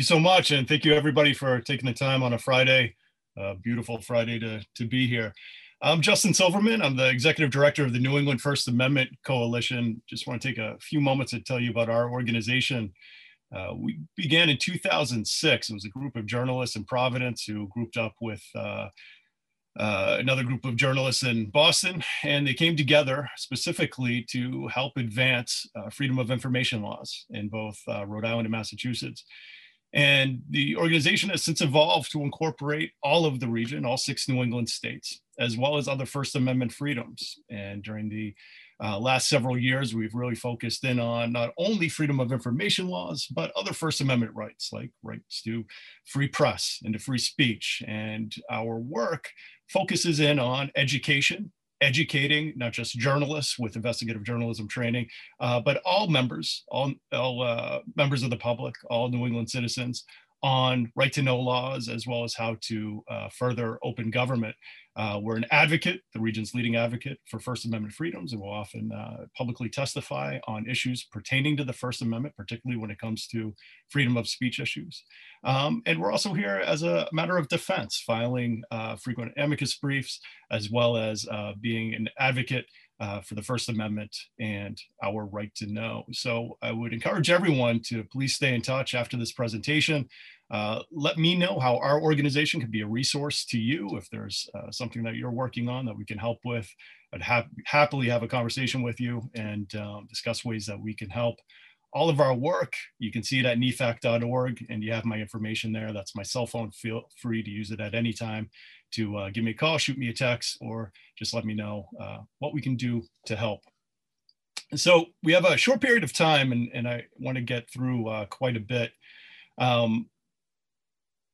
you so much, and thank you everybody for taking the time on a Friday, beautiful Friday to, to be here. I'm Justin Silverman. I'm the executive director of the New England First Amendment Coalition. Just want to take a few moments to tell you about our organization. Uh, we began in 2006. It was a group of journalists in Providence who grouped up with uh, uh, another group of journalists in Boston, and they came together specifically to help advance uh, freedom of information laws in both uh, Rhode Island and Massachusetts. And the organization has since evolved to incorporate all of the region, all six New England states, as well as other First Amendment freedoms. And during the uh, last several years, we've really focused in on not only freedom of information laws, but other First Amendment rights, like rights to free press and to free speech. And our work focuses in on education educating not just journalists with investigative journalism training, uh, but all members, all, all uh, members of the public, all New England citizens on right to know laws as well as how to uh, further open government. Uh, we're an advocate, the region's leading advocate for First Amendment freedoms, and will often uh, publicly testify on issues pertaining to the First Amendment, particularly when it comes to freedom of speech issues. Um, and we're also here as a matter of defense, filing uh, frequent amicus briefs, as well as uh, being an advocate uh, for the First Amendment and our right to know. So I would encourage everyone to please stay in touch after this presentation. Uh, let me know how our organization can be a resource to you if there's uh, something that you're working on that we can help with. I'd ha happily have a conversation with you and um, discuss ways that we can help. All of our work, you can see it at nefac.org and you have my information there. That's my cell phone. Feel free to use it at any time to uh, give me a call, shoot me a text, or just let me know uh, what we can do to help. So we have a short period of time and, and I want to get through uh, quite a bit. Um,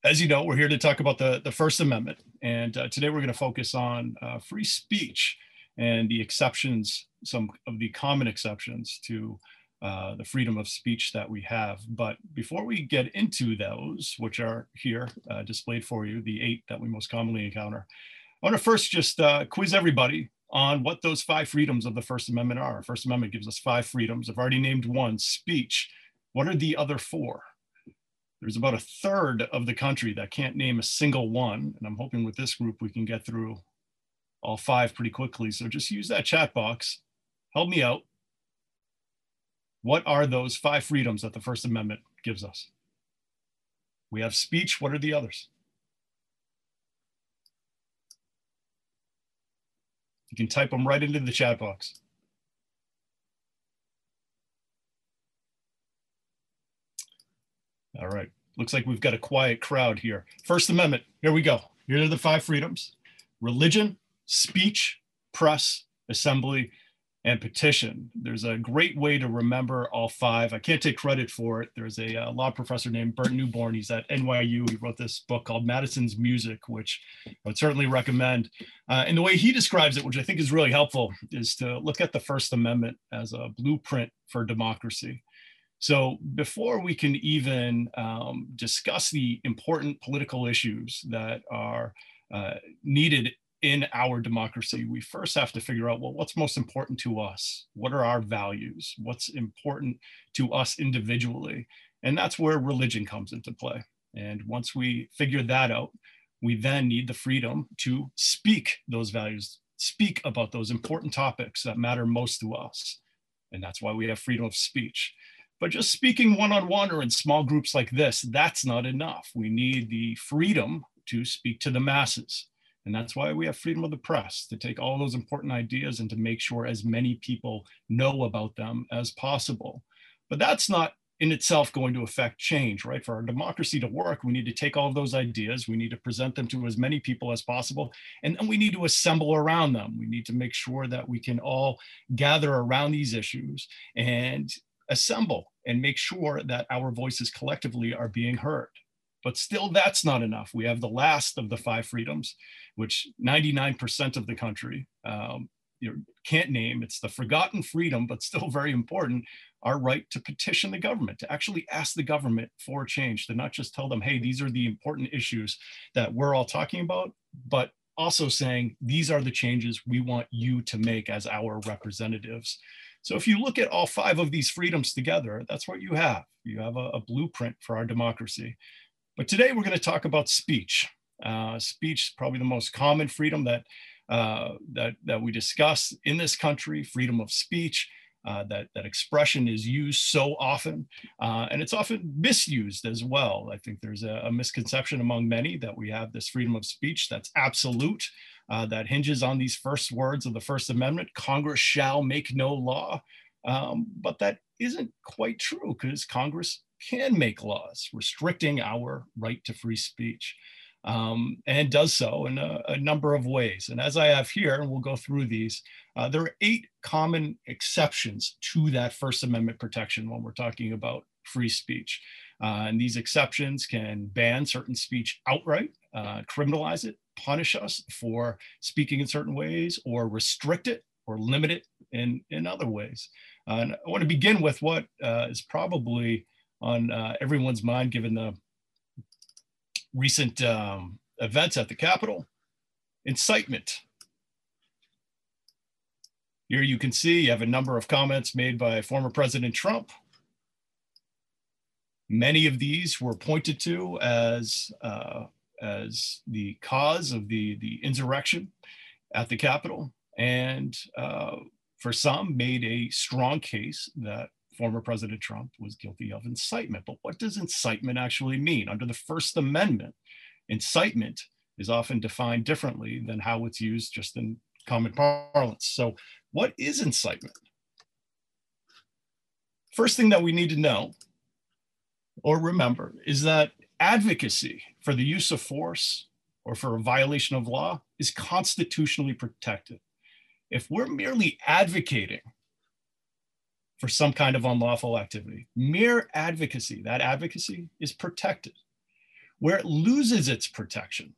as you know, we're here to talk about the, the First Amendment. And uh, today we're going to focus on uh, free speech and the exceptions, some of the common exceptions to uh, the freedom of speech that we have. But before we get into those, which are here uh, displayed for you, the eight that we most commonly encounter, I want to first just uh, quiz everybody on what those five freedoms of the First Amendment are. First Amendment gives us five freedoms. I've already named one, speech. What are the other four? There's about a third of the country that can't name a single one. And I'm hoping with this group we can get through all five pretty quickly. So just use that chat box. Help me out. What are those five freedoms that the First Amendment gives us? We have speech. What are the others? You can type them right into the chat box. All right. Looks like we've got a quiet crowd here. First Amendment. Here we go. Here are the five freedoms religion, speech, press, assembly, and petition. There's a great way to remember all five. I can't take credit for it. There's a, a uh, law professor named Burt Neuborne. He's at NYU. He wrote this book called Madison's Music, which I would certainly recommend. Uh, and the way he describes it, which I think is really helpful, is to look at the First Amendment as a blueprint for democracy. So before we can even um, discuss the important political issues that are uh, needed in our democracy, we first have to figure out, well, what's most important to us? What are our values? What's important to us individually? And that's where religion comes into play. And once we figure that out, we then need the freedom to speak those values, speak about those important topics that matter most to us. And that's why we have freedom of speech. But just speaking one on one or in small groups like this, that's not enough. We need the freedom to speak to the masses. And that's why we have freedom of the press to take all those important ideas and to make sure as many people know about them as possible. But that's not in itself going to affect change, right? For our democracy to work, we need to take all of those ideas, we need to present them to as many people as possible, and then we need to assemble around them. We need to make sure that we can all gather around these issues and assemble and make sure that our voices collectively are being heard. But still, that's not enough. We have the last of the five freedoms, which 99% of the country um, you can't name. It's the forgotten freedom, but still very important our right to petition the government, to actually ask the government for change, to not just tell them, hey, these are the important issues that we're all talking about, but also saying, these are the changes we want you to make as our representatives. So if you look at all five of these freedoms together, that's what you have. You have a, a blueprint for our democracy. But today we're going to talk about speech. Uh, speech is probably the most common freedom that, uh, that, that we discuss in this country, freedom of speech. Uh, that, that expression is used so often, uh, and it's often misused as well. I think there's a, a, misconception among many that we have this freedom of speech that's absolute, uh, that hinges on these first words of the First Amendment Congress shall make no law. Um, but that isn't quite true because Congress can make laws restricting our right to free speech um, and does so in a, a, number of ways. And as I have here, and we'll go through these, uh, there are eight common exceptions to that First Amendment protection when we're talking about free speech. Uh, and these exceptions can ban certain speech outright, uh, criminalize it, punish us for speaking in certain ways, or restrict it or limit it in, in other ways. And I want to begin with what uh, is probably on uh, everyone's mind given the recent um, events at the Capitol, incitement. Here you can see you have a number of comments made by former President Trump. Many of these were pointed to as, uh, as the cause of the, the insurrection at the Capitol. And uh, for some, made a strong case that former President Trump was guilty of incitement. But what does incitement actually mean? Under the First Amendment, incitement is often defined differently than how it's used just in common parlance. So, what is incitement? First thing that we need to know or remember is that advocacy for the use of force or for a violation of law is constitutionally protected. If we're merely advocating for some kind of unlawful activity. Mere advocacy, that advocacy is protected. Where it loses its protection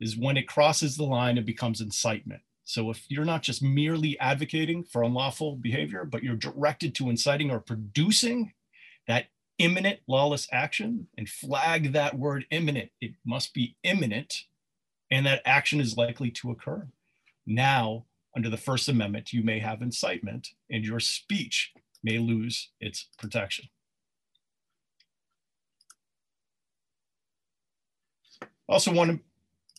is when it crosses the line and becomes incitement. So if you're not just merely advocating for unlawful behavior, but you're directed to inciting or producing that imminent lawless action and flag that word imminent, it must be imminent and that action is likely to occur. Now under the First Amendment, you may have incitement and your speech may lose its protection. Also want to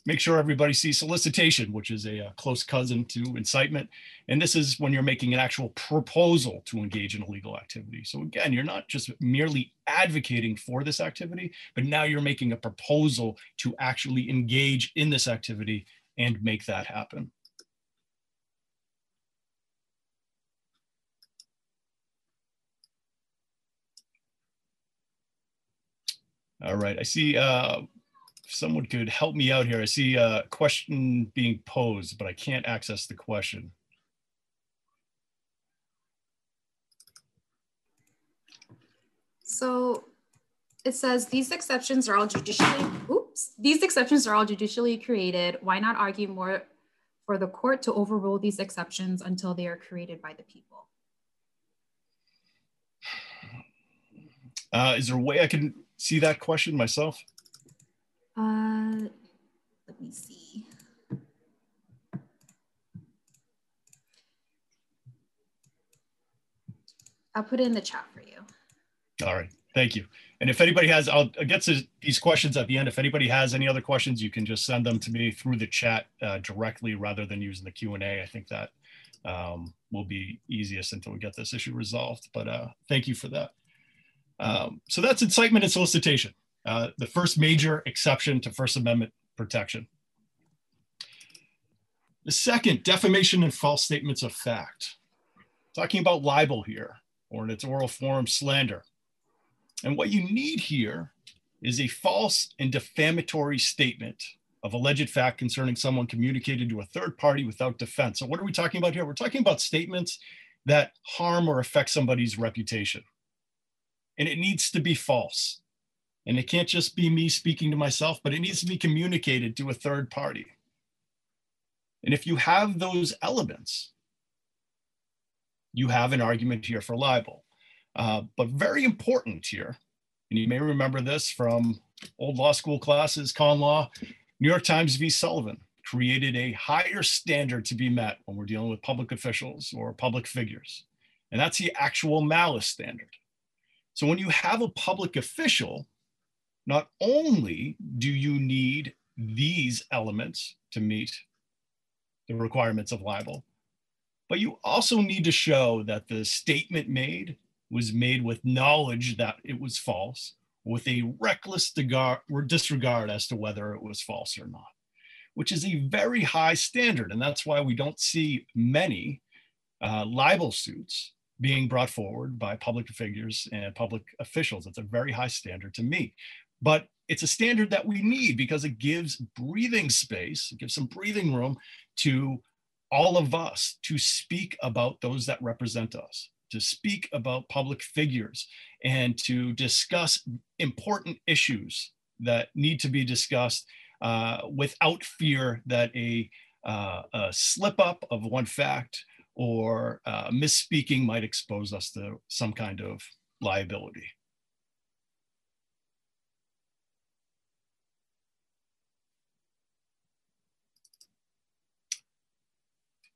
make sure everybody sees solicitation, which is a, a, close cousin to incitement. And this is when you're making an actual proposal to engage in illegal activity. So again, you're not just merely advocating for this activity, but now you're making a proposal to actually engage in this activity and make that happen. All right, I see uh, someone could help me out here. I see a question being posed, but I can't access the question. So it says these exceptions are all judicially, oops, these exceptions are all judicially created. Why not argue more for the court to overrule these exceptions until they are created by the people? Uh, is there a way I can see that question myself? Uh, let me see. I'll put it in the chat for you. All right, thank you. And if anybody has, I'll get to these questions at the end. If anybody has any other questions, you can just send them to me through the chat uh, directly rather than using the Q&A. I think that um, will be easiest until we get this issue resolved. But uh, thank you for that. Um, so that's incitement and solicitation, uh, the first major exception to First Amendment protection. The second, defamation and false statements of fact. Talking about libel here, or in its oral form, slander. And what you need here is a false and defamatory statement of alleged fact concerning someone communicated to a third party without defense. So what are we talking about here? We're talking about statements that harm or affect somebody's reputation and it needs to be false. And it can't just be me speaking to myself, but it needs to be communicated to a third party. And if you have those elements, you have an argument here for libel. Uh, but very important here, and you may remember this from old law school classes, con law, New York Times v. Sullivan, created a higher standard to be met when we're dealing with public officials or public figures. And that's the actual malice standard. So when you have a public official, not only do you need these elements to meet the requirements of libel, but you also need to show that the statement made was made with knowledge that it was false, with a reckless disregard as to whether it was false or not, which is a very high standard. And that's why we don't see many uh, libel suits being brought forward by public figures and public officials. It's a very high standard to meet. But it's a standard that we need because it gives breathing space, it gives some breathing room to all of us to speak about those that represent us, to speak about public figures, and to discuss important issues that need to be discussed uh, without fear that a, uh, a, slip up of one fact or uh, misspeaking might expose us to some kind of liability.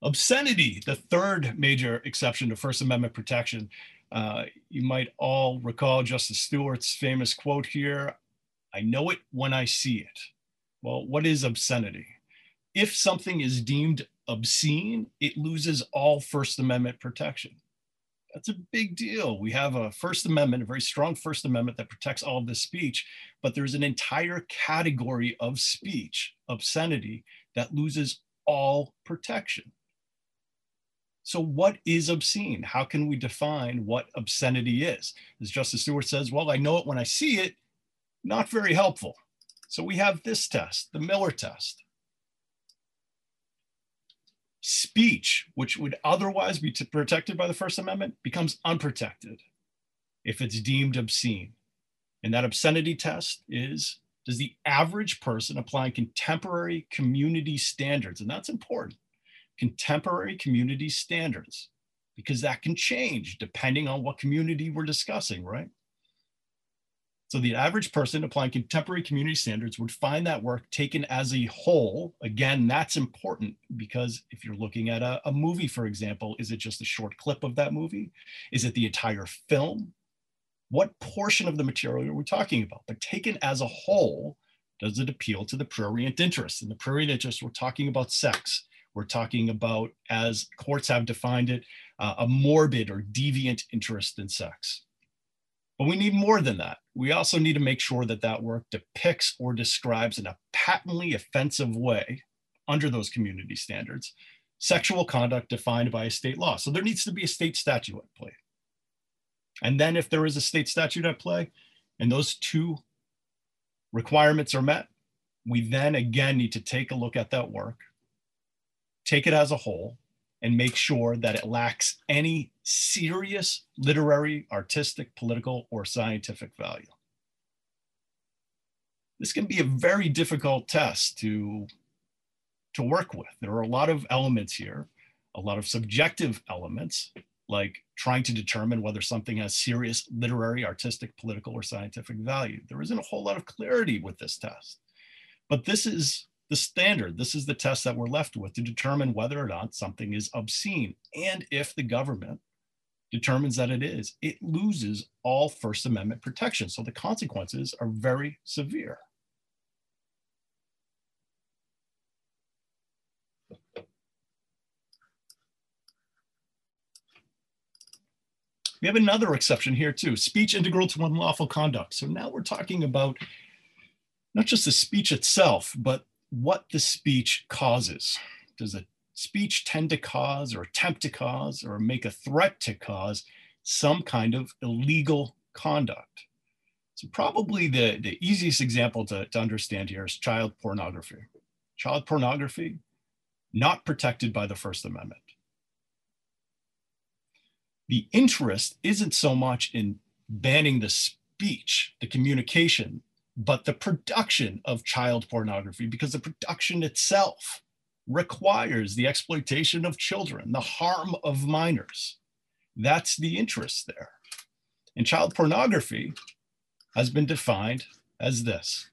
Obscenity, the third major exception to First Amendment protection. Uh, you might all recall Justice Stewart's famous quote here I know it when I see it. Well, what is obscenity? If something is deemed obscene, it loses all First Amendment protection. That's a big deal. We have a First Amendment, a very strong First Amendment that protects all of this speech, but there's an entire category of speech, obscenity, that loses all protection. So, what is obscene? How can we define what obscenity is? As Justice Stewart says, well, I know it when I see it, not very helpful. So, we have this test, the Miller test. Speech, which would otherwise be protected by the First Amendment, becomes unprotected if it's deemed obscene. And that obscenity test is does the average person applying contemporary community standards, and that's important contemporary community standards because that can change depending on what community we're discussing, right? So the average person applying contemporary community standards would find that work taken as a whole. Again, that's important because if you're looking at a, a, movie, for example, is it just a short clip of that movie? Is it the entire film? What portion of the material are we talking about? But taken as a whole, does it appeal to the prurient interest? And the prurient interest, we're talking about sex. We're talking about, as courts have defined it, uh, a morbid or deviant interest in sex. But we need more than that. We also need to make sure that that work depicts or describes in a patently offensive way, under those community standards, sexual conduct defined by a state law. So there needs to be a state statute at play. And then if there is a state statute at play and those two requirements are met, we then again need to take a look at that work take it as a whole and make sure that it lacks any serious literary, artistic, political, or scientific value. This can be a very difficult test to, to work with. There are a lot of elements here, a lot of subjective elements, like trying to determine whether something has serious literary, artistic, political, or scientific value. There isn't a whole lot of clarity with this test. But this is the standard. This is the test that we're left with to determine whether or not something is obscene. And if the government determines that it is, it loses all First Amendment protection. So the consequences are very severe. We have another exception here too, speech integral to unlawful conduct. So now we're talking about not just the speech itself, but what the speech causes. Does a speech tend to cause or attempt to cause or make a threat to cause some kind of illegal conduct? So probably the, the easiest example to, to understand here is child pornography. Child pornography, not protected by the First Amendment. The interest isn't so much in banning the speech, the communication, but the production of child pornography, because the production itself requires the exploitation of children, the harm of minors. That's the interest there. And child pornography has been defined as this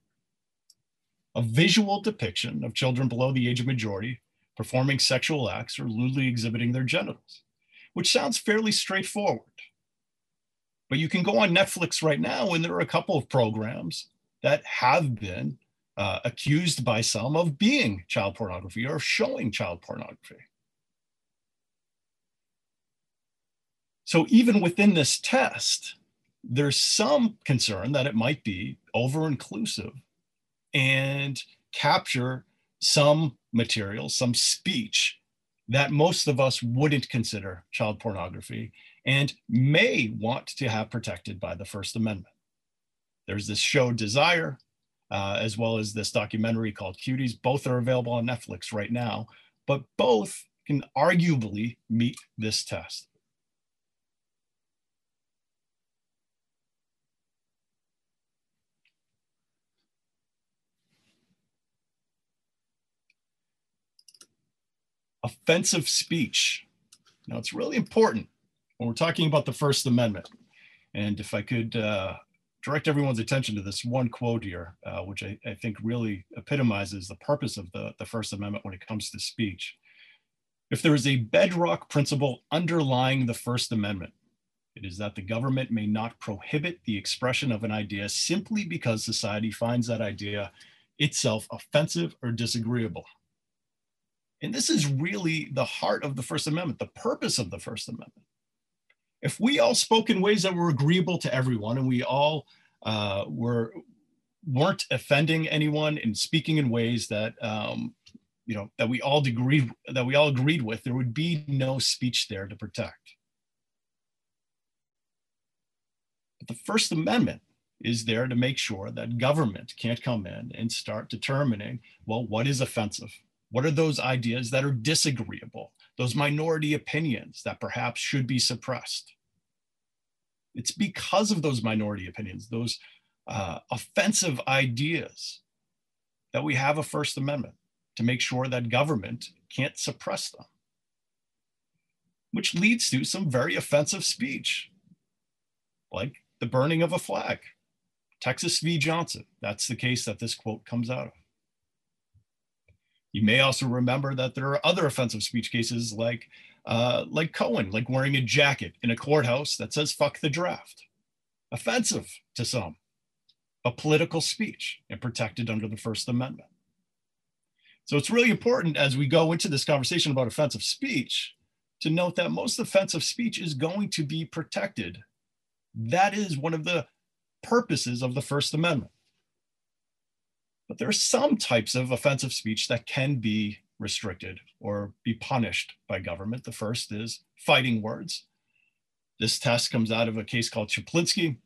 a visual depiction of children below the age of majority performing sexual acts or lewdly exhibiting their genitals, which sounds fairly straightforward. But you can go on Netflix right now, and there are a couple of programs that have been uh, accused by some of being child pornography or showing child pornography. So even within this test, there's some concern that it might be over inclusive and capture some material, some speech that most of us wouldn't consider child pornography and may want to have protected by the First Amendment. There's this show Desire, uh, as well as this documentary called Cuties. Both are available on Netflix right now, but both can arguably meet this test. offensive speech. Now, it's really important when we're talking about the First Amendment. And if I could uh, direct everyone's attention to this one quote here, uh, which I, I, think really epitomizes the purpose of the, the First Amendment when it comes to speech. If there is a bedrock principle underlying the First Amendment, it is that the government may not prohibit the expression of an idea simply because society finds that idea itself offensive or disagreeable. And this is really the heart of the First Amendment, the purpose of the First Amendment. If we all spoke in ways that were agreeable to everyone and we all uh, were, weren't offending anyone and speaking in ways that, um, you know, that we all agreed, that we all agreed with, there would be no speech there to protect. But the First Amendment is there to make sure that government can't come in and start determining, well, what is offensive? What are those ideas that are disagreeable, those minority opinions that perhaps should be suppressed? It's because of those minority opinions, those uh, offensive ideas, that we have a First Amendment to make sure that government can't suppress them, which leads to some very offensive speech, like the burning of a flag. Texas v. Johnson, that's the case that this quote comes out of. You may also remember that there are other offensive speech cases like, uh, like Cohen, like wearing a jacket in a courthouse that says fuck the draft. Offensive to some, a political speech and protected under the First Amendment. So it's really important as we go into this conversation about offensive speech to note that most offensive speech is going to be protected. That is one of the purposes of the First Amendment. But there are some types of offensive speech that can be restricted or be punished by government. The first is fighting words. This test comes out of a case called Chaplinsky,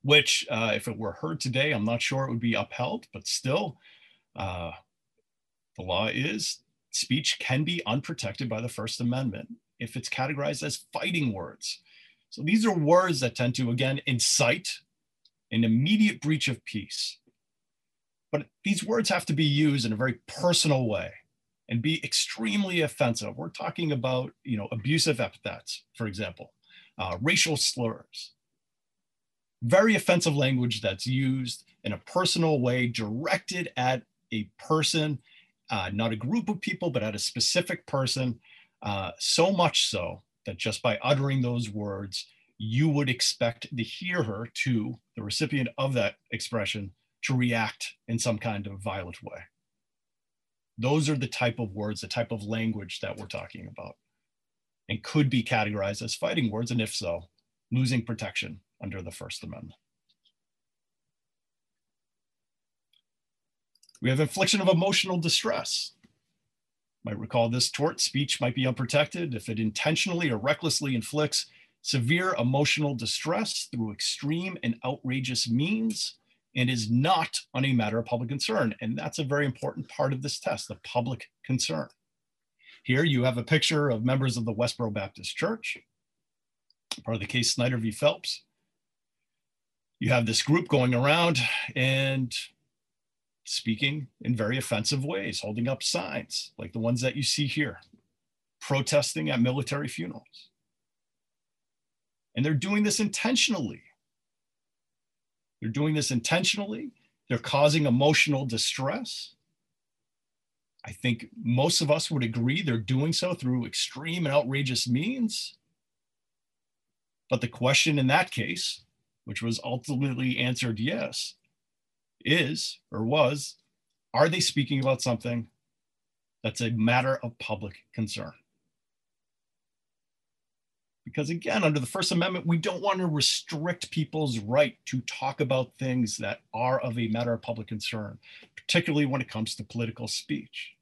which, uh, if it were heard today, I'm not sure it would be upheld, but still, uh, the law is speech can be unprotected by the First Amendment if it's categorized as fighting words. So these are words that tend to, again, incite an immediate breach of peace but these words have to be used in a very personal way and be extremely offensive. We're talking about, you know, abusive epithets, for example, uh, racial slurs, very offensive language that's used in a personal way, directed at a person, uh, not a group of people, but at a specific person. Uh, so much so that just by uttering those words, you would expect the hearer to the recipient of that expression to react in some kind of violent way. Those are the type of words, the type of language that we're talking about, and could be categorized as fighting words, and if so, losing protection under the First Amendment. We have infliction of emotional distress. Might recall this tort speech might be unprotected if it intentionally or recklessly inflicts severe emotional distress through extreme and outrageous means and is not on a matter of public concern. And that's a very important part of this test, the public concern. Here you have a picture of members of the Westboro Baptist Church, part of the case Snyder v. Phelps. You have this group going around and speaking in very offensive ways, holding up signs like the ones that you see here, protesting at military funerals. And they're doing this intentionally they're doing this intentionally they're causing emotional distress. I think most of us would agree they're doing so through extreme and outrageous means. But the question in that case, which was ultimately answered yes, is or was are they speaking about something that's a matter of public concern? Because again, under the First Amendment, we don't want to restrict people's right to talk about things that are of a matter of public concern, particularly when it comes to political speech.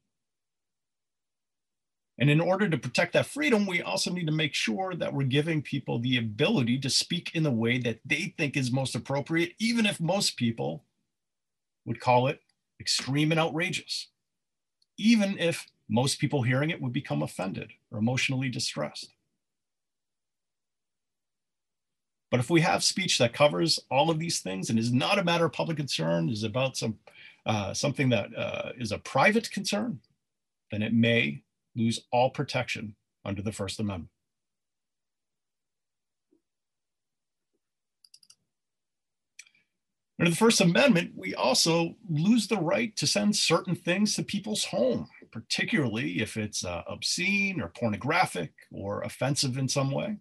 And in order to protect that freedom, we also need to make sure that we're giving people the ability to speak in the way that they think is most appropriate, even if most people would call it extreme and outrageous, even if most people hearing it would become offended or emotionally distressed. But if we have speech that covers all of these things and is not a matter of public concern, is about some uh, something that uh, is a private concern, then it may lose all protection under the First Amendment. Under the First Amendment, we also lose the right to send certain things to people's home, particularly if it's uh, obscene or pornographic or offensive in some way.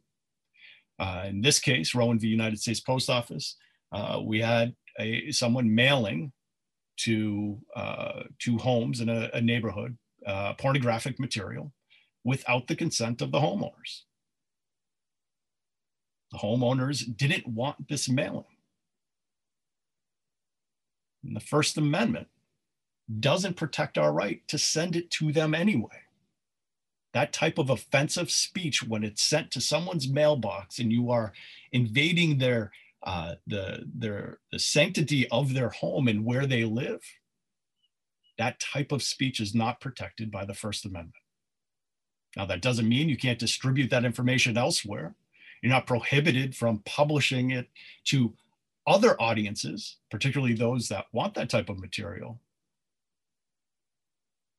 Uh, in this case, Rowan v. United States Post Office, uh, we had a, someone mailing to, uh, to homes in a, a neighborhood uh, pornographic material without the consent of the homeowners. The homeowners didn't want this mailing. And the First Amendment doesn't protect our right to send it to them anyway. That type of offensive speech, when it's sent to someone's mailbox and you are invading their uh, the their the sanctity of their home and where they live, that type of speech is not protected by the First Amendment. Now, that doesn't mean you can't distribute that information elsewhere. You're not prohibited from publishing it to other audiences, particularly those that want that type of material.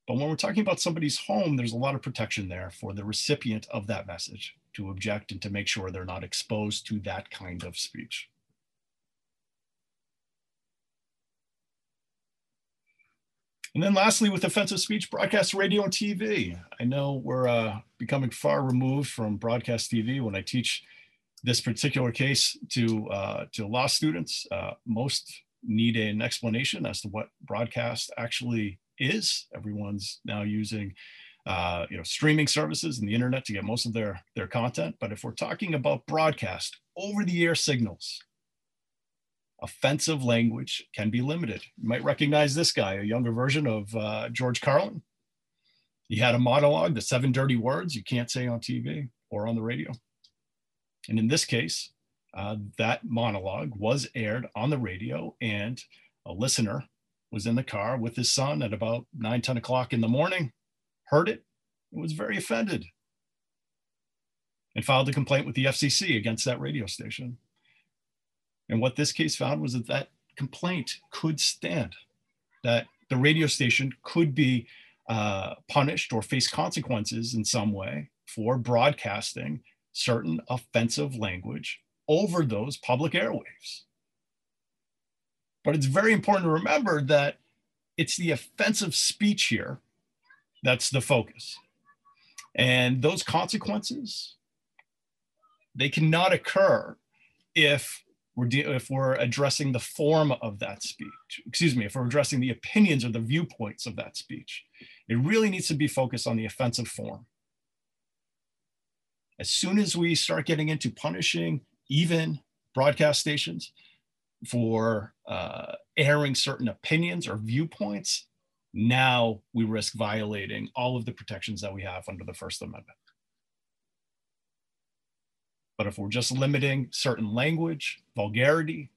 But when we're talking about somebody's home, there's a lot of protection there for the recipient of that message to object and to make sure they're not exposed to that kind of speech. And then lastly, with offensive speech, broadcast radio and TV. I know we're uh, becoming far removed from broadcast TV when I teach this particular case to, uh, to law students. Uh, most need an explanation as to what broadcast actually is. Everyone's now using uh, you know, streaming services and the internet to get most of their, their content. But if we're talking about broadcast over the air signals, offensive language can be limited. You might recognize this guy, a younger version of uh, George Carlin. He had a monologue, the seven dirty words you can't say on TV or on the radio. And in this case, uh, that monologue was aired on the radio and a listener was in the car with his son at about 9, 10 o'clock in the morning, heard it, and was very offended and filed a complaint with the FCC against that radio station. And what this case found was that that complaint could stand, that the radio station could be uh, punished or face consequences in some way for broadcasting certain offensive language over those public airwaves. But it's very important to remember that it's the offensive speech here that's the focus. And those consequences, they cannot occur if we're de- if we're addressing the form of that speech, excuse me, if we're addressing the opinions or the viewpoints of that speech, it really needs to be focused on the offensive form. As soon as we start getting into punishing even broadcast stations for uh, airing certain opinions or viewpoints, now we risk violating all of the protections that we have under the First Amendment. But if we're just limiting certain language, vulgarity,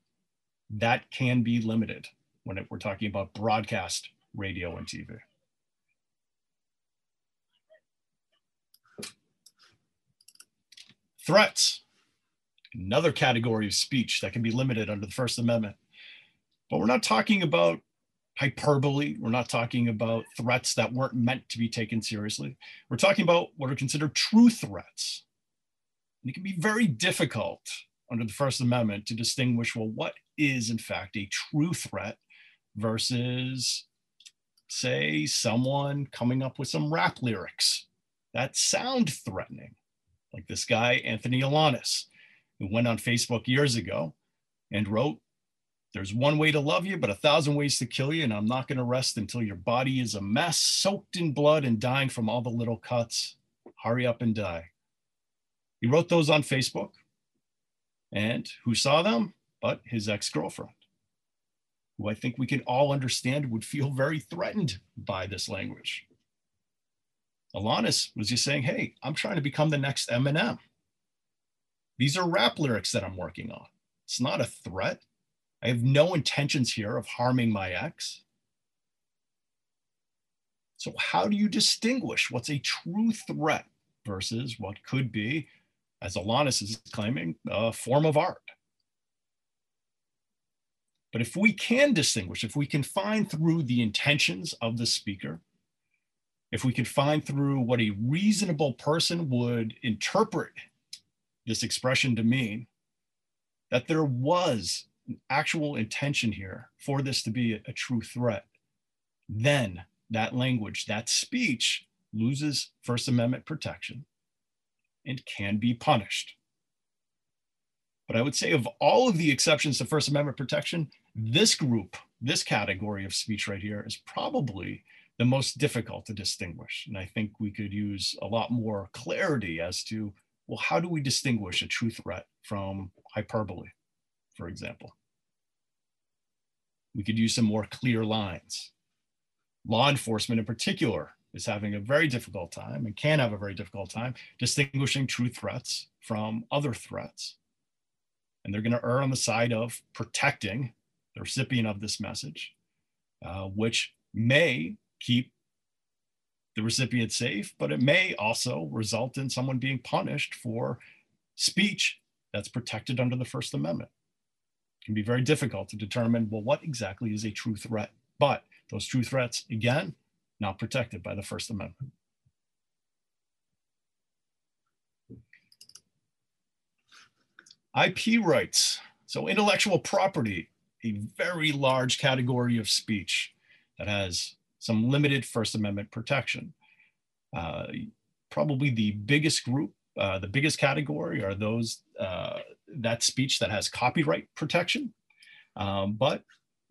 that can be limited when it, we're talking about broadcast radio and TV. Threats, another category of speech that can be limited under the First Amendment. But we're not talking about hyperbole. We're not talking about threats that weren't meant to be taken seriously. We're talking about what are considered true threats. And it can be very difficult under the First Amendment to distinguish well, what is in fact a true threat versus, say, someone coming up with some rap lyrics that sound threatening, like this guy, Anthony Elonis, who went on Facebook years ago and wrote, There's one way to love you, but a thousand ways to kill you, and I'm not going to rest until your body is a mess, soaked in blood and dying from all the little cuts. Hurry up and die. He wrote those on Facebook. And who saw them? But his ex girlfriend, who I think we can all understand would feel very threatened by this language. Elonis was just saying, Hey, I'm trying to become the next Eminem. These are rap lyrics that I'm working on. It's not a threat. I have no intentions here of harming my ex. So, how do you distinguish what's a true threat versus what could be, as Elonis is claiming, a form of art? But if we can distinguish, if we can find through the intentions of the speaker, if we can find through what a reasonable person would interpret this expression to mean, that there was an actual intention here for this to be a, a true threat, then that language, that speech loses First Amendment protection and can be punished. But I would say, of all of the exceptions to First Amendment protection, this group, this category of speech right here is probably the most difficult to distinguish. And I think we could use a lot more clarity as to, well, how do we distinguish a true threat from hyperbole, for example? We could use some more clear lines. Law enforcement in particular is having a very difficult time and can have a very difficult time distinguishing true threats from other threats. And they're going to err on the side of protecting the recipient of this message, uh, which may keep the recipient safe, but it may also result in someone being punished for speech that's protected under the First Amendment. It can be very difficult to determine, well, what exactly is a true threat? But those true threats, again, not protected by the First Amendment. IP rights. So intellectual property, a very large category of speech that has some limited First Amendment protection. Uh, probably the biggest group, uh, the biggest category are those, uh, that speech that has copyright protection. Um, but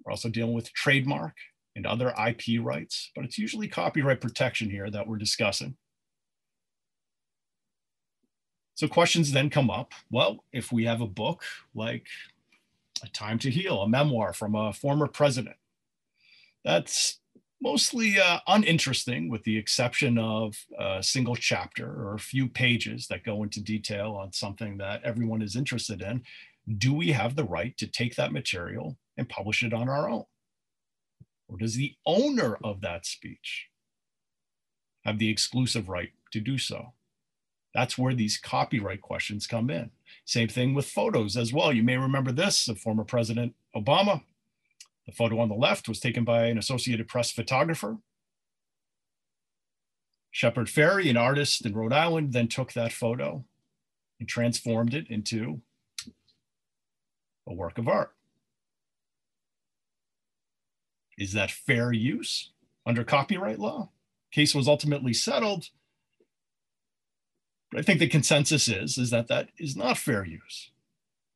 we're also dealing with trademark and other IP rights, but it's usually copyright protection here that we're discussing. So questions then come up. Well, if we have a book like A Time to Heal, a memoir from a former president, that's mostly uh, uninteresting with the exception of a single chapter or a few pages that go into detail on something that everyone is interested in. Do we have the right to take that material and publish it on our own? Or does the owner of that speech have the exclusive right to do so? That's where these copyright questions come in. Same thing with photos as well. You may remember this former President Obama the photo on the left was taken by an Associated Press photographer. Shepard Fairey, an artist in Rhode Island, then took that photo and transformed it into a work of art. Is that fair use under copyright law? Case was ultimately settled. But I think the consensus is, is that that is not fair use.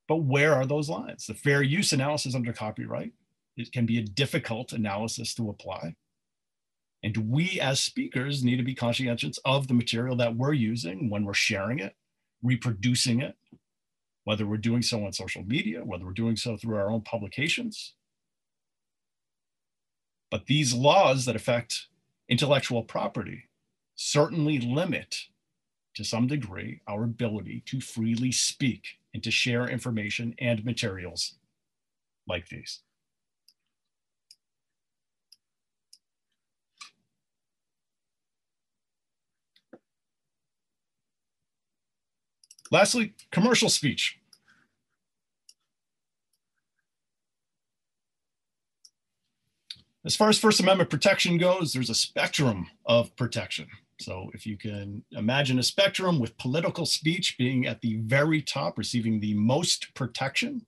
But where are those lines? The fair use analysis under copyright it can be a difficult analysis to apply. And we as speakers need to be conscientious of the material that we're using when we're sharing it, reproducing it, whether we're doing so on social media, whether we're doing so through our own publications. But these laws that affect intellectual property certainly limit to some degree our ability to freely speak and to share information and materials like these. Lastly, commercial speech. As far as First Amendment protection goes, there's a spectrum of protection. So if you can imagine a spectrum with political speech being at the very top, receiving the most protection,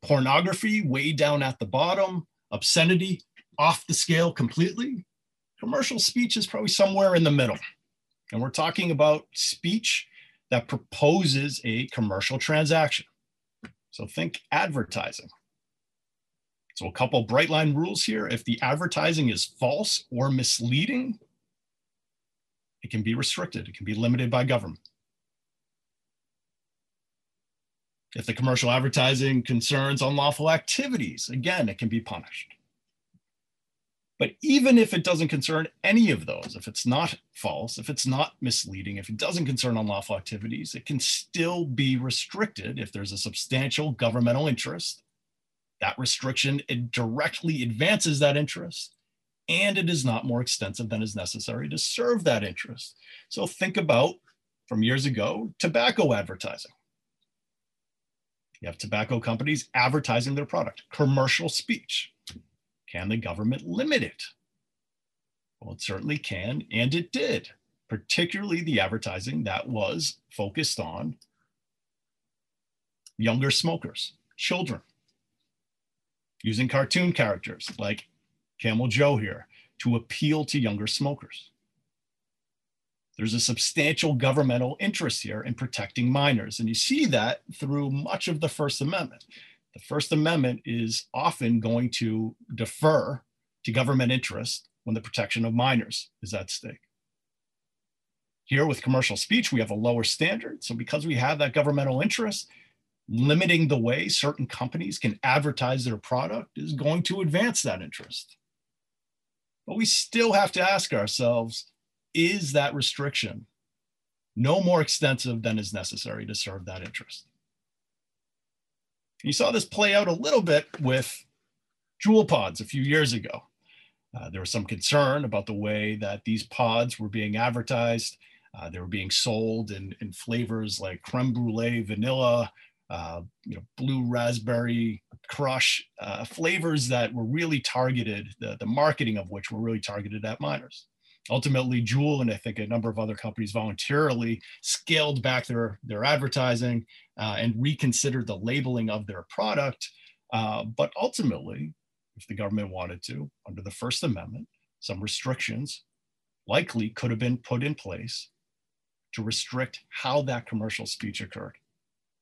pornography way down at the bottom, obscenity off the scale completely, commercial speech is probably somewhere in the middle. And we're talking about speech that proposes a commercial transaction. So think advertising. So a couple bright line rules here. If the advertising is false or misleading, it can be restricted. It can be limited by government. If the commercial advertising concerns unlawful activities, again, it can be punished. But even if it doesn't concern any of those, if it's not false, if it's not misleading, if it doesn't concern unlawful activities, it can still be restricted if there's a substantial governmental interest. That restriction it directly advances that interest, and it is not more extensive than is necessary to serve that interest. So think about from years ago tobacco advertising. You have tobacco companies advertising their product, commercial speech. Can the government limit it? Well, it certainly can, and it did, particularly the advertising that was focused on younger smokers, children, using cartoon characters like Camel Joe here to appeal to younger smokers. There's a substantial governmental interest here in protecting minors, and you see that through much of the First Amendment the First Amendment is often going to defer to government interest when the protection of minors is at stake. Here with commercial speech, we have a lower standard. So because we have that governmental interest, limiting the way certain companies can advertise their product is going to advance that interest. But we still have to ask ourselves, is that restriction no more extensive than is necessary to serve that interest? You saw this play out a little bit with Juul pods a few years ago. Uh, there was some concern about the way that these pods were being advertised. Uh, they were being sold in, in flavors like creme brulee, vanilla, uh, you know, blue raspberry crush, uh, flavors that were really targeted, the, the marketing of which were really targeted at minors. Ultimately, Juul and I think a number of other companies voluntarily scaled back their, their advertising uh, and reconsidered the labeling of their product. Uh, but ultimately, if the government wanted to, under the First Amendment, some restrictions likely could have been put in place to restrict how that commercial speech occurred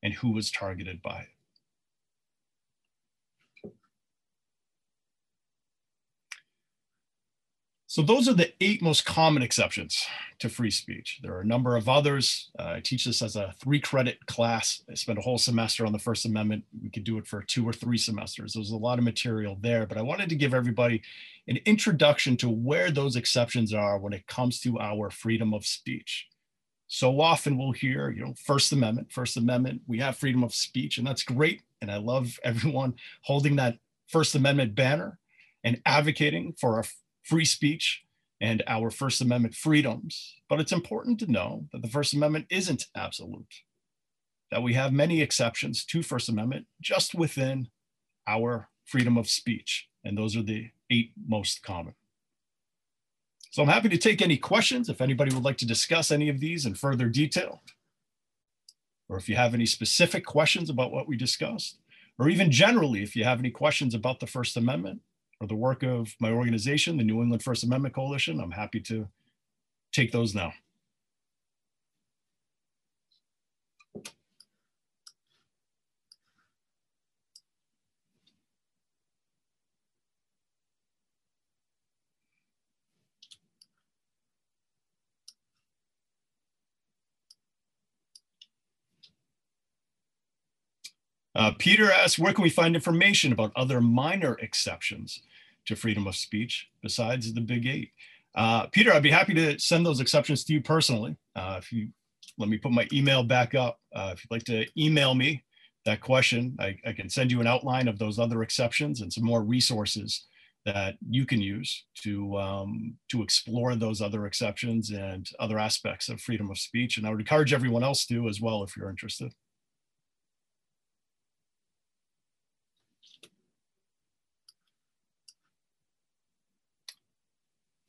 and who was targeted by it. So those are the eight most common exceptions to free speech. There are a number of others. Uh, I teach this as a three credit class. I spent a whole semester on the First Amendment. We could do it for two or three semesters. There's a lot of material there, but I wanted to give everybody an introduction to where those exceptions are when it comes to our freedom of speech. So often we'll hear, you know, First Amendment, First Amendment, we have freedom of speech, and that's great. And I love everyone holding that First Amendment banner and advocating for our free speech and our First Amendment freedoms. But it's important to know that the First Amendment isn't absolute, that we have many exceptions to First Amendment just within our freedom of speech. And those are the eight most common. So I'm happy to take any questions if anybody would like to discuss any of these in further detail, or if you have any specific questions about what we discussed, or even generally, if you have any questions about the First Amendment, or the work of my organization, the New England First Amendment Coalition, I'm happy to take those now. Uh, Peter asks, where can we find information about other minor exceptions to freedom of speech besides the big eight? Uh, Peter, I'd be happy to send those exceptions to you personally. Uh, if you let me put my email back up. Uh, if you'd like to email me that question, I, I, can send you an outline of those other exceptions and some more resources that you can use to um, to explore those other exceptions and other aspects of freedom of speech. And I would encourage everyone else to as well if you're interested.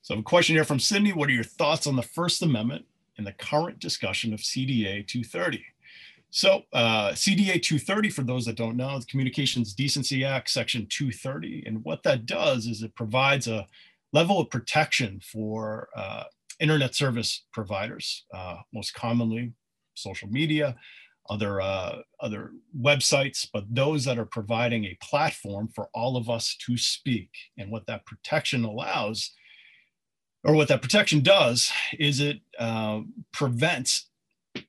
So a question here from Sydney. What are your thoughts on the First Amendment and the current discussion of CDA 230? So uh, CDA 230, for those that don't know, the Communications Decency Act, Section 230. And what that does is it provides a level of protection for uh, internet service providers, uh, most commonly social media, other, uh, other websites, but those that are providing a platform for all of us to speak. And what that protection allows, or what that protection does, is it uh, prevents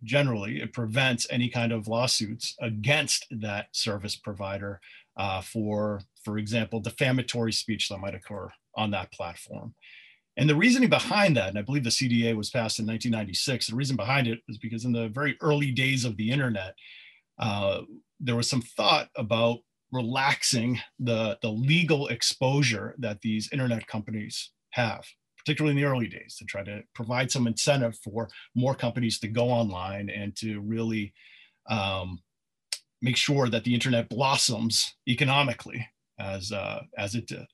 generally it prevents any kind of lawsuits against that service provider uh, for, for example, defamatory speech that might occur on that platform. And the reasoning behind that, and I believe the CDA was passed in 1996, the reason behind it is because in the very early days of the internet, uh, there was some thought about relaxing the, the legal exposure that these internet companies have particularly in the early days, to try to provide some incentive for more companies to go online and to really um, make sure that the internet blossoms economically as, uh, as it did.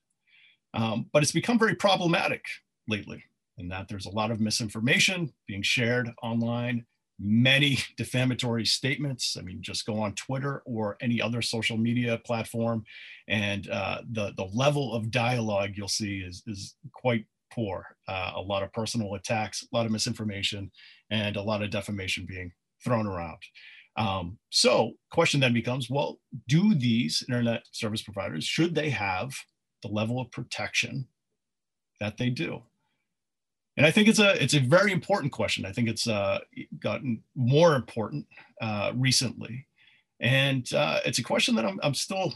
Um, but it's become very problematic lately in that there's a lot of misinformation being shared online, many defamatory statements. I mean, just go on Twitter or any other social media platform, and uh, the the level of dialogue you'll see is is quite poor. Uh, a lot of personal attacks, a lot of misinformation, and a lot of defamation being thrown around. Um, so question then becomes, well, do these internet service providers, should they have the level of protection that they do? And I think it's a it's a very important question. I think it's uh, gotten more important uh, recently, and uh, it's a question that I'm, I'm still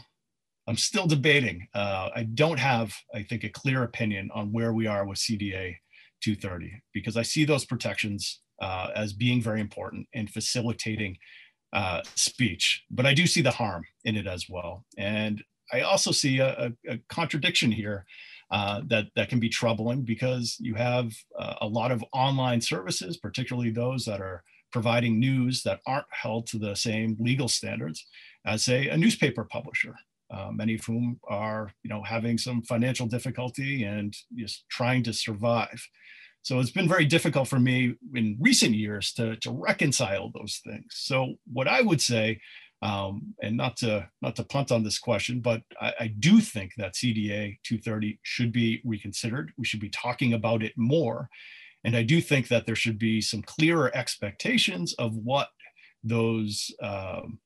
I'm still debating. Uh, I don't have, I think, a clear opinion on where we are with CDA 230 because I see those protections uh, as being very important in facilitating uh, speech, but I do see the harm in it as well. And I also see a, a, a contradiction here uh, that, that can be troubling because you have uh, a lot of online services, particularly those that are providing news that aren't held to the same legal standards as, say, a newspaper publisher uh, many of whom are you know having some financial difficulty and just trying to survive. So it's been very difficult for me in recent years to, to reconcile those things. So what I would say, um, and not to not to punt on this question, but I, I do think that CDA 230 should be reconsidered. We should be talking about it more. And I do think that there should be some clearer expectations of what those um,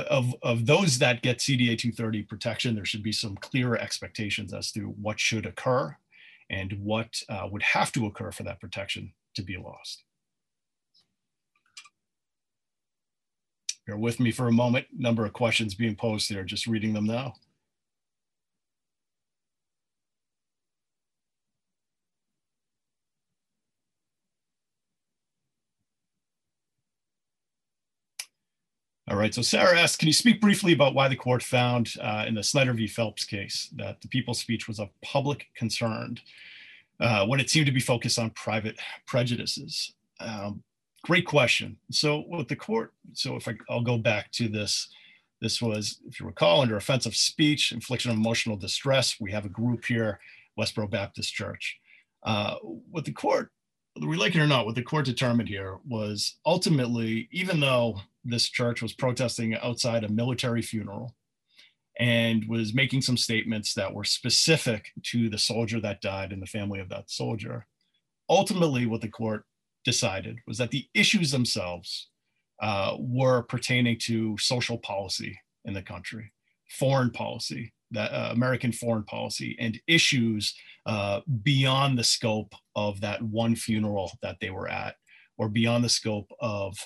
of, of those that get CDA 230 protection, there should be some clearer expectations as to what should occur and what uh, would have to occur for that protection to be lost. Bear with me for a moment. Number of questions being posed here, just reading them now. All right, so Sarah asks, can you speak briefly about why the court found uh, in the Snyder v. Phelps case that the people's speech was of public concern uh, when it seemed to be focused on private prejudices? Um, great question. So what the court, so if I, I'll go back to this, this was, if you recall, under offensive speech, infliction of emotional distress, we have a group here, Westboro Baptist Church. Uh, what the court we like it or not, what the court determined here was ultimately, even though this church was protesting outside a military funeral and was making some statements that were specific to the soldier that died and the family of that soldier, ultimately, what the court decided was that the issues themselves uh, were pertaining to social policy in the country, foreign policy, that uh, American foreign policy and issues uh, beyond the scope of that one funeral that they were at, or beyond the scope of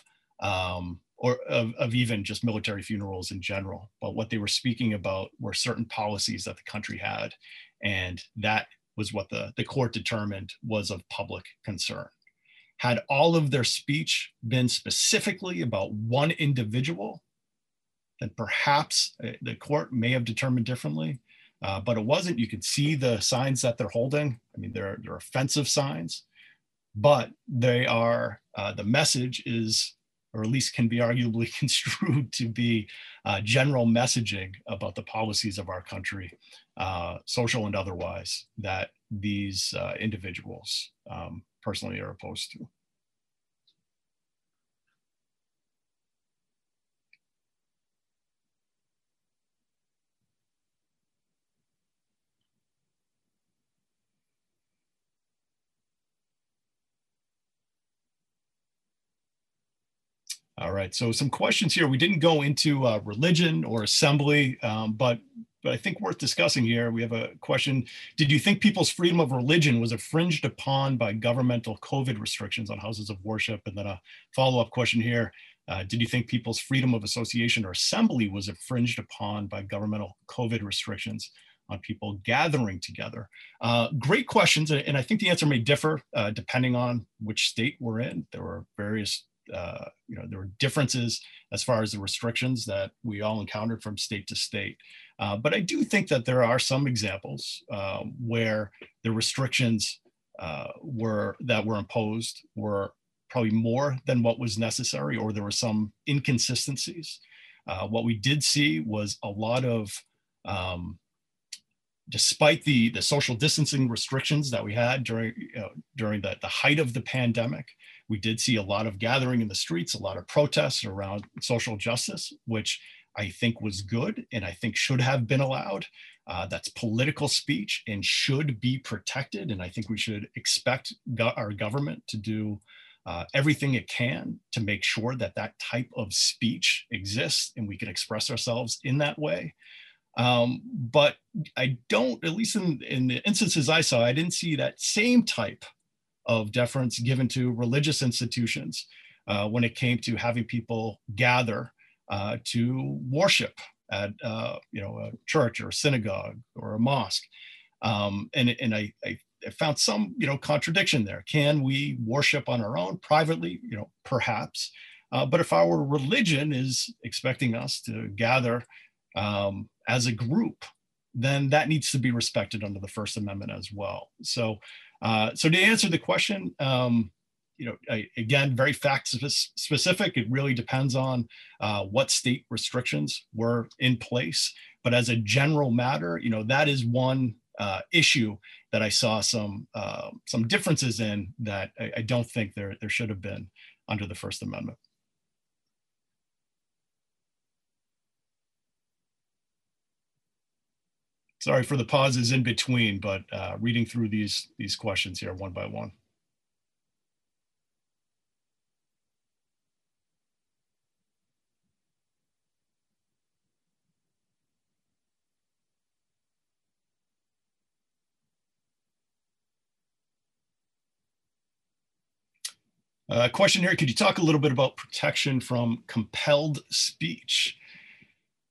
um, or of, of even just military funerals in general. But what they were speaking about were certain policies that the country had, and that was what the, the court determined was of public concern. Had all of their speech been specifically about one individual, then perhaps uh, the court may have determined differently, uh, but it wasn't. You could see the signs that they're holding. I mean, they're, they're offensive signs, but they are, uh, the message is, or at least can be arguably construed to be uh, general messaging about the policies of our country, uh, social and otherwise, that these uh, individuals um, personally are opposed to. All right, so some questions here. We didn't go into uh, religion or assembly, um, but but I think worth discussing here. We have a question. Did you think people's freedom of religion was infringed upon by governmental COVID restrictions on houses of worship? And then a follow-up question here. Uh, did you think people's freedom of association or assembly was infringed upon by governmental COVID restrictions on people gathering together? Uh, great questions, and I think the answer may differ uh, depending on which state we're in. There are various uh, you know, there were differences as far as the restrictions that we all encountered from state to state. Uh, but I do think that there are some examples uh, where the restrictions uh, were that were imposed were probably more than what was necessary, or there were some inconsistencies. Uh, what we did see was a lot of um, despite the, the social distancing restrictions that we had during, you know, during the, the height of the pandemic, we did see a lot of gathering in the streets, a lot of protests around social justice, which I think was good and I think should have been allowed. Uh, that's political speech and should be protected. And I think we should expect go our government to do uh, everything it can to make sure that that type of speech exists and we can express ourselves in that way. Um, but I don't, at least in, in the instances I saw, I didn't see that same type of deference given to religious institutions uh, when it came to having people gather uh, to worship at uh, you know a church or a synagogue or a mosque. Um, and and I, I, found some you know contradiction there. Can we worship on our own privately? You know, perhaps. Uh, but if our religion is expecting us to gather um, as a group, then that needs to be respected under the First Amendment as well. So uh, so to answer the question, um, you know, I, again, very fact specific. It really depends on uh, what state restrictions were in place. But as a general matter, you know, that is one uh, issue that I saw some uh, some differences in that I, I don't think there there should have been under the First Amendment. Sorry for the pauses in between, but uh, reading through these, these questions here one by one. Uh, question here, could you talk a little bit about protection from compelled speech?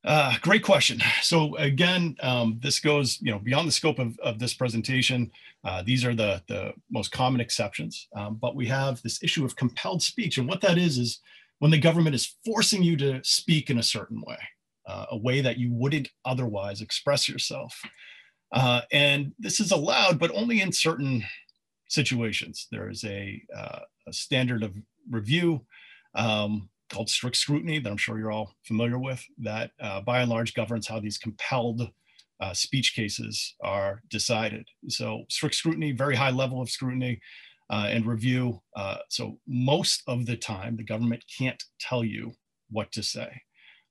Uh, great question. So again, um, this goes you know beyond the scope of, of this presentation. Uh, these are the, the most common exceptions, um, but we have this issue of compelled speech. And what that is, is when the government is forcing you to speak in a certain way, uh, a way that you wouldn't otherwise express yourself. Uh, and this is allowed, but only in certain situations. There is a, uh, a standard of review um, called strict scrutiny that I'm sure you're all familiar with that uh, by and large governs how these compelled uh, speech cases are decided. So strict scrutiny, very high level of scrutiny uh, and review. Uh, so most of the time the government can't tell you what to say.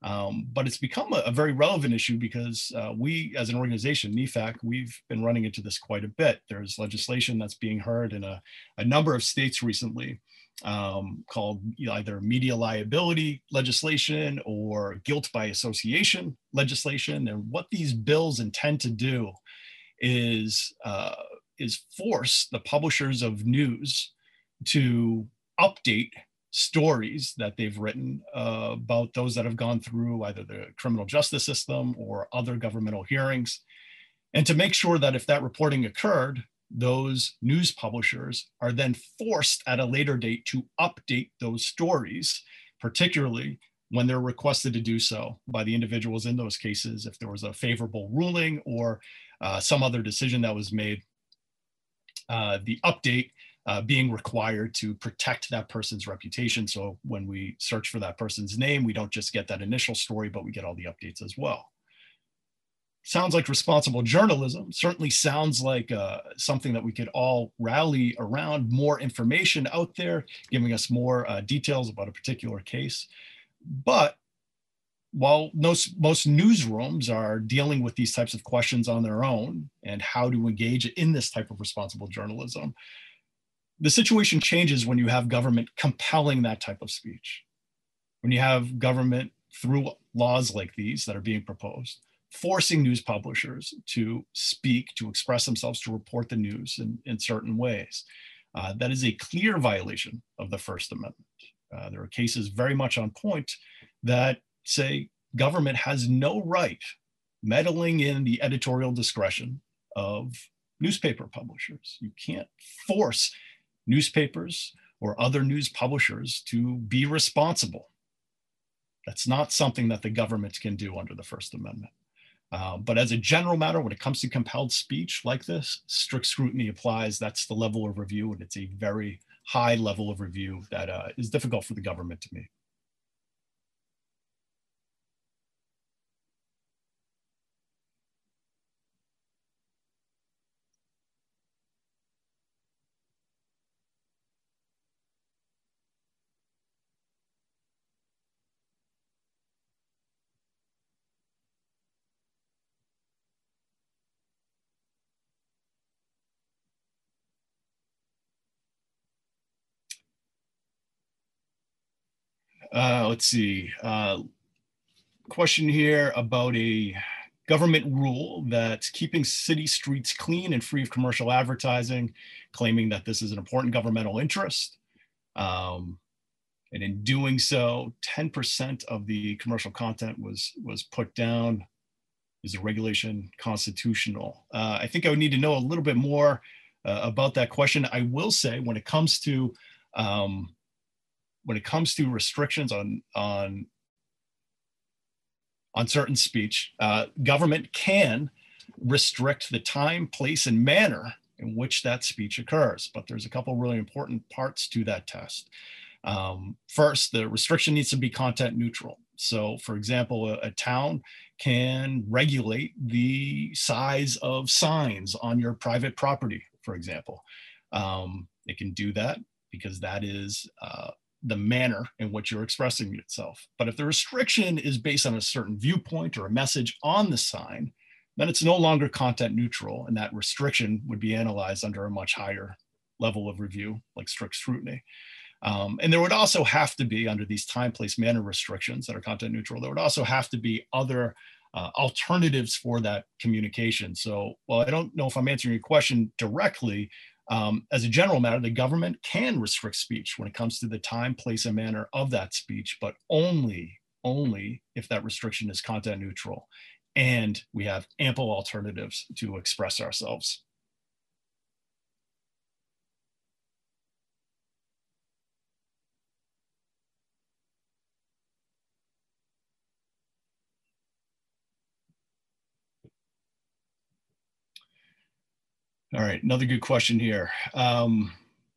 Um, but it's become a, a, very relevant issue because uh, we, as an organization, NEFAC, we've been running into this quite a bit. There's legislation that's being heard in a, a number of states recently um, called either media liability legislation or guilt by association legislation. And what these bills intend to do is, uh, is force the publishers of news to update stories that they've written uh, about those that have gone through either the criminal justice system or other governmental hearings. And to make sure that if that reporting occurred, those news publishers are then forced at a later date to update those stories, particularly when they're requested to do so by the individuals in those cases, if there was a favorable ruling or uh, some other decision that was made, uh, the update uh, being required to protect that person's reputation. So when we search for that person's name, we don't just get that initial story, but we get all the updates as well sounds like responsible journalism. Certainly sounds like uh, something that we could all rally around more information out there giving us more uh, details about a particular case. But while most, most newsrooms are dealing with these types of questions on their own and how to engage in this type of responsible journalism the situation changes when you have government compelling that type of speech. When you have government through laws like these that are being proposed, forcing news publishers to speak, to express themselves, to report the news in, in certain ways. Uh, that is a clear violation of the First Amendment. Uh, there are cases very much on point that say government has no right meddling in the editorial discretion of newspaper publishers. You can't force newspapers or other news publishers to be responsible. That's not something that the government can do under the First Amendment. Uh, but as a general matter, when it comes to compelled speech like this, strict scrutiny applies. That's the level of review, and it's a very high level of review that uh, is difficult for the government to meet. Uh, let's see. Uh, question here about a government rule that's keeping city streets clean and free of commercial advertising, claiming that this is an important governmental interest. Um, and in doing so, 10% of the commercial content was, was put down. Is the regulation constitutional? Uh, I think I would need to know a little bit more uh, about that question. I will say when it comes to um, when it comes to restrictions on on on certain speech, uh, government can restrict the time, place, and manner in which that speech occurs. But there's a couple really important parts to that test. Um, first, the restriction needs to be content neutral. So, for example, a, a, town can regulate the size of signs on your private property, for example. Um, it can do that because that is uh, the manner in which you're expressing itself. But if the restriction is based on a certain viewpoint or a message on the sign, then it's no longer content neutral, and that restriction would be analyzed under a much higher level of review, like strict scrutiny. Um, and there would also have to be, under these time, place, manner restrictions that are content neutral, there would also have to be other uh, alternatives for that communication. So, well, I don't know if I'm answering your question directly, um, as a general matter, the government can restrict speech when it comes to the time, place, and manner of that speech, but only, only if that restriction is content neutral and we have ample alternatives to express ourselves. All right, another good question here um,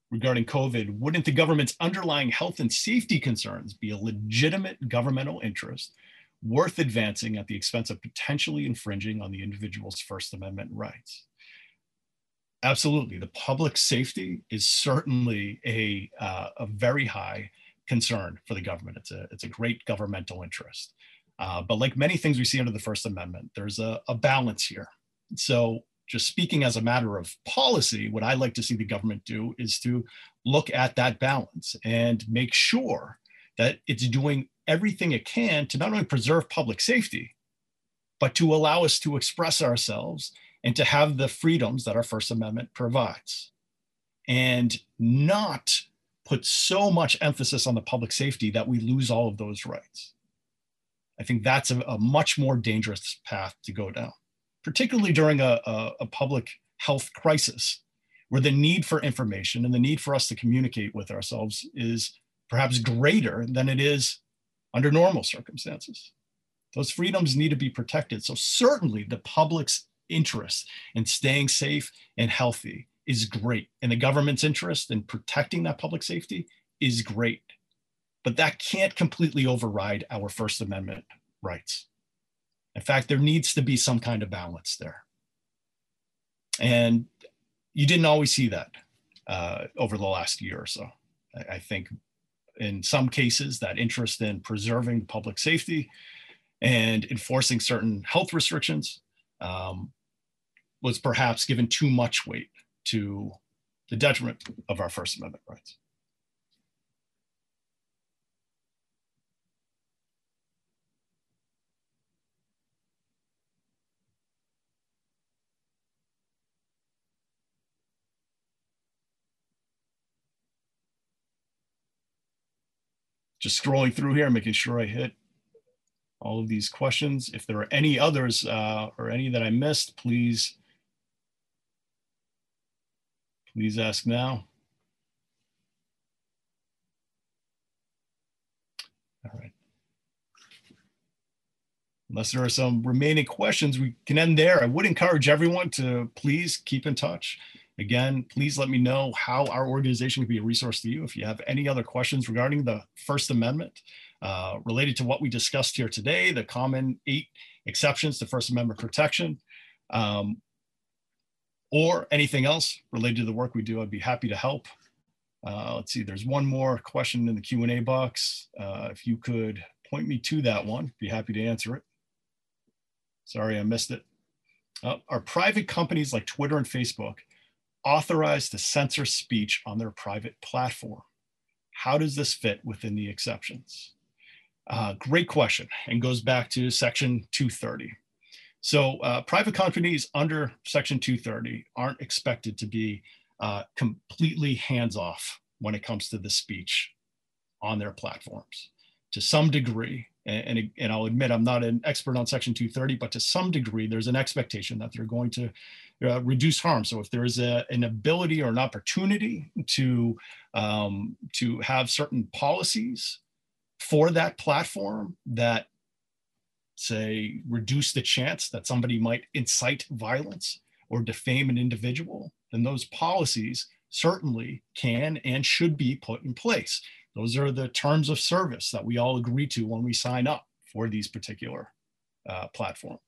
regarding COVID. Wouldn't the government's underlying health and safety concerns be a legitimate governmental interest worth advancing at the expense of potentially infringing on the individual's First Amendment rights? Absolutely. The public safety is certainly a, uh, a very high concern for the government. It's a, it's a great governmental interest. Uh, but like many things we see under the First Amendment, there's a, a balance here. So just speaking as a matter of policy, what I like to see the government do is to look at that balance and make sure that it's doing everything it can to not only preserve public safety, but to allow us to express ourselves and to have the freedoms that our First Amendment provides. And not put so much emphasis on the public safety that we lose all of those rights. I think that's a, a much more dangerous path to go down particularly during a, a, a public health crisis, where the need for information and the need for us to communicate with ourselves is perhaps greater than it is under normal circumstances. Those freedoms need to be protected. So, certainly, the public's interest in staying safe and healthy is great. And the government's interest in protecting that public safety is great. But that can't completely override our First Amendment rights. In fact, there needs to be some kind of balance there. And you didn't always see that uh, over the last year or so. I, I think in some cases, that interest in preserving public safety and enforcing certain health restrictions um, was perhaps given too much weight to the detriment of our First Amendment rights. Just scrolling through here, making sure I hit all of these questions. If there are any others uh, or any that I missed, please, please ask now. All right. Unless there are some remaining questions, we can end there. I would encourage everyone to please keep in touch. Again, please let me know how our organization can be a resource to you. If you have any other questions regarding the First Amendment uh, related to what we discussed here today, the common eight exceptions to First Amendment protection, um, or anything else related to the work we do, I'd be happy to help. Uh, let's see, there's one more question in the Q&A box. Uh, if you could point me to that one, be happy to answer it. Sorry, I missed it. Uh, are private companies like Twitter and Facebook authorized to censor speech on their private platform? How does this fit within the exceptions? Uh, great question and goes back to section 230. So uh, private companies under section 230 aren't expected to be uh, completely hands off when it comes to the speech on their platforms. To some degree, and, and, and, I'll admit I'm not an expert on Section 230, but to some degree, there's an expectation that they're going to uh, reduce harm. So if there is a, an ability or an opportunity to, um, to have certain policies for that platform that say reduce the chance that somebody might incite violence or defame an individual, then those policies certainly can and should be put in place. Those are the terms of service that we all agree to when we sign up for these particular uh, platforms.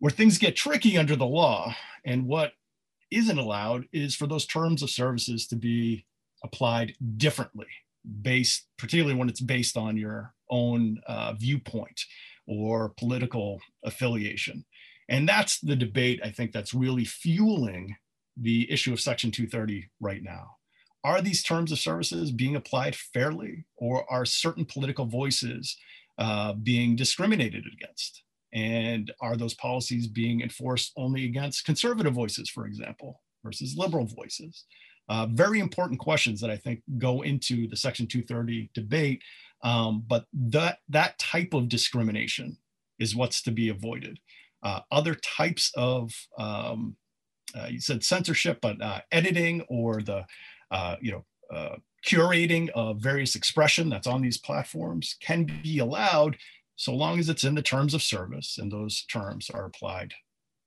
Where things get tricky under the law and what isn't allowed is for those terms of services to be applied differently, based particularly when it's based on your own uh, viewpoint or political affiliation. And that's the debate I think that's really fueling the issue of Section 230 right now are these terms of services being applied fairly or are certain political voices uh, being discriminated against? And are those policies being enforced only against conservative voices, for example, versus liberal voices? Uh, very important questions that I think go into the Section 230 debate. Um, but that, that type of discrimination is what's to be avoided. Uh, other types of, um, uh, you said censorship, but uh, editing or the you know, uh, curating of various expression that's on these platforms can be allowed so long as it's in the terms of service and those terms are applied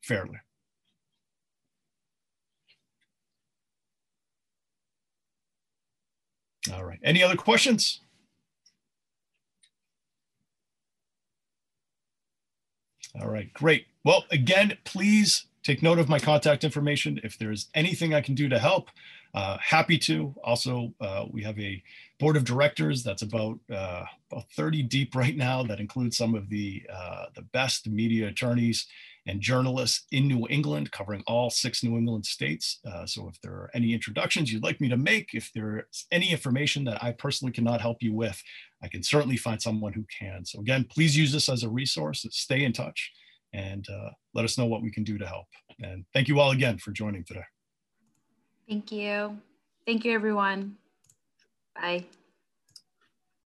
fairly. All right, any other questions? All right, great. Well, again, please take note of my contact information. If there's anything I can do to help, uh, happy to. Also, uh, we have a board of directors that's about uh, about 30 deep right now. That includes some of the uh, the best media attorneys and journalists in New England, covering all six New England states. Uh, so, if there are any introductions you'd like me to make, if there's any information that I personally cannot help you with, I can certainly find someone who can. So, again, please use this as a resource. Stay in touch and let us know what we can do to help. And thank you all again for joining today. Thank you. Thank you, everyone. Bye.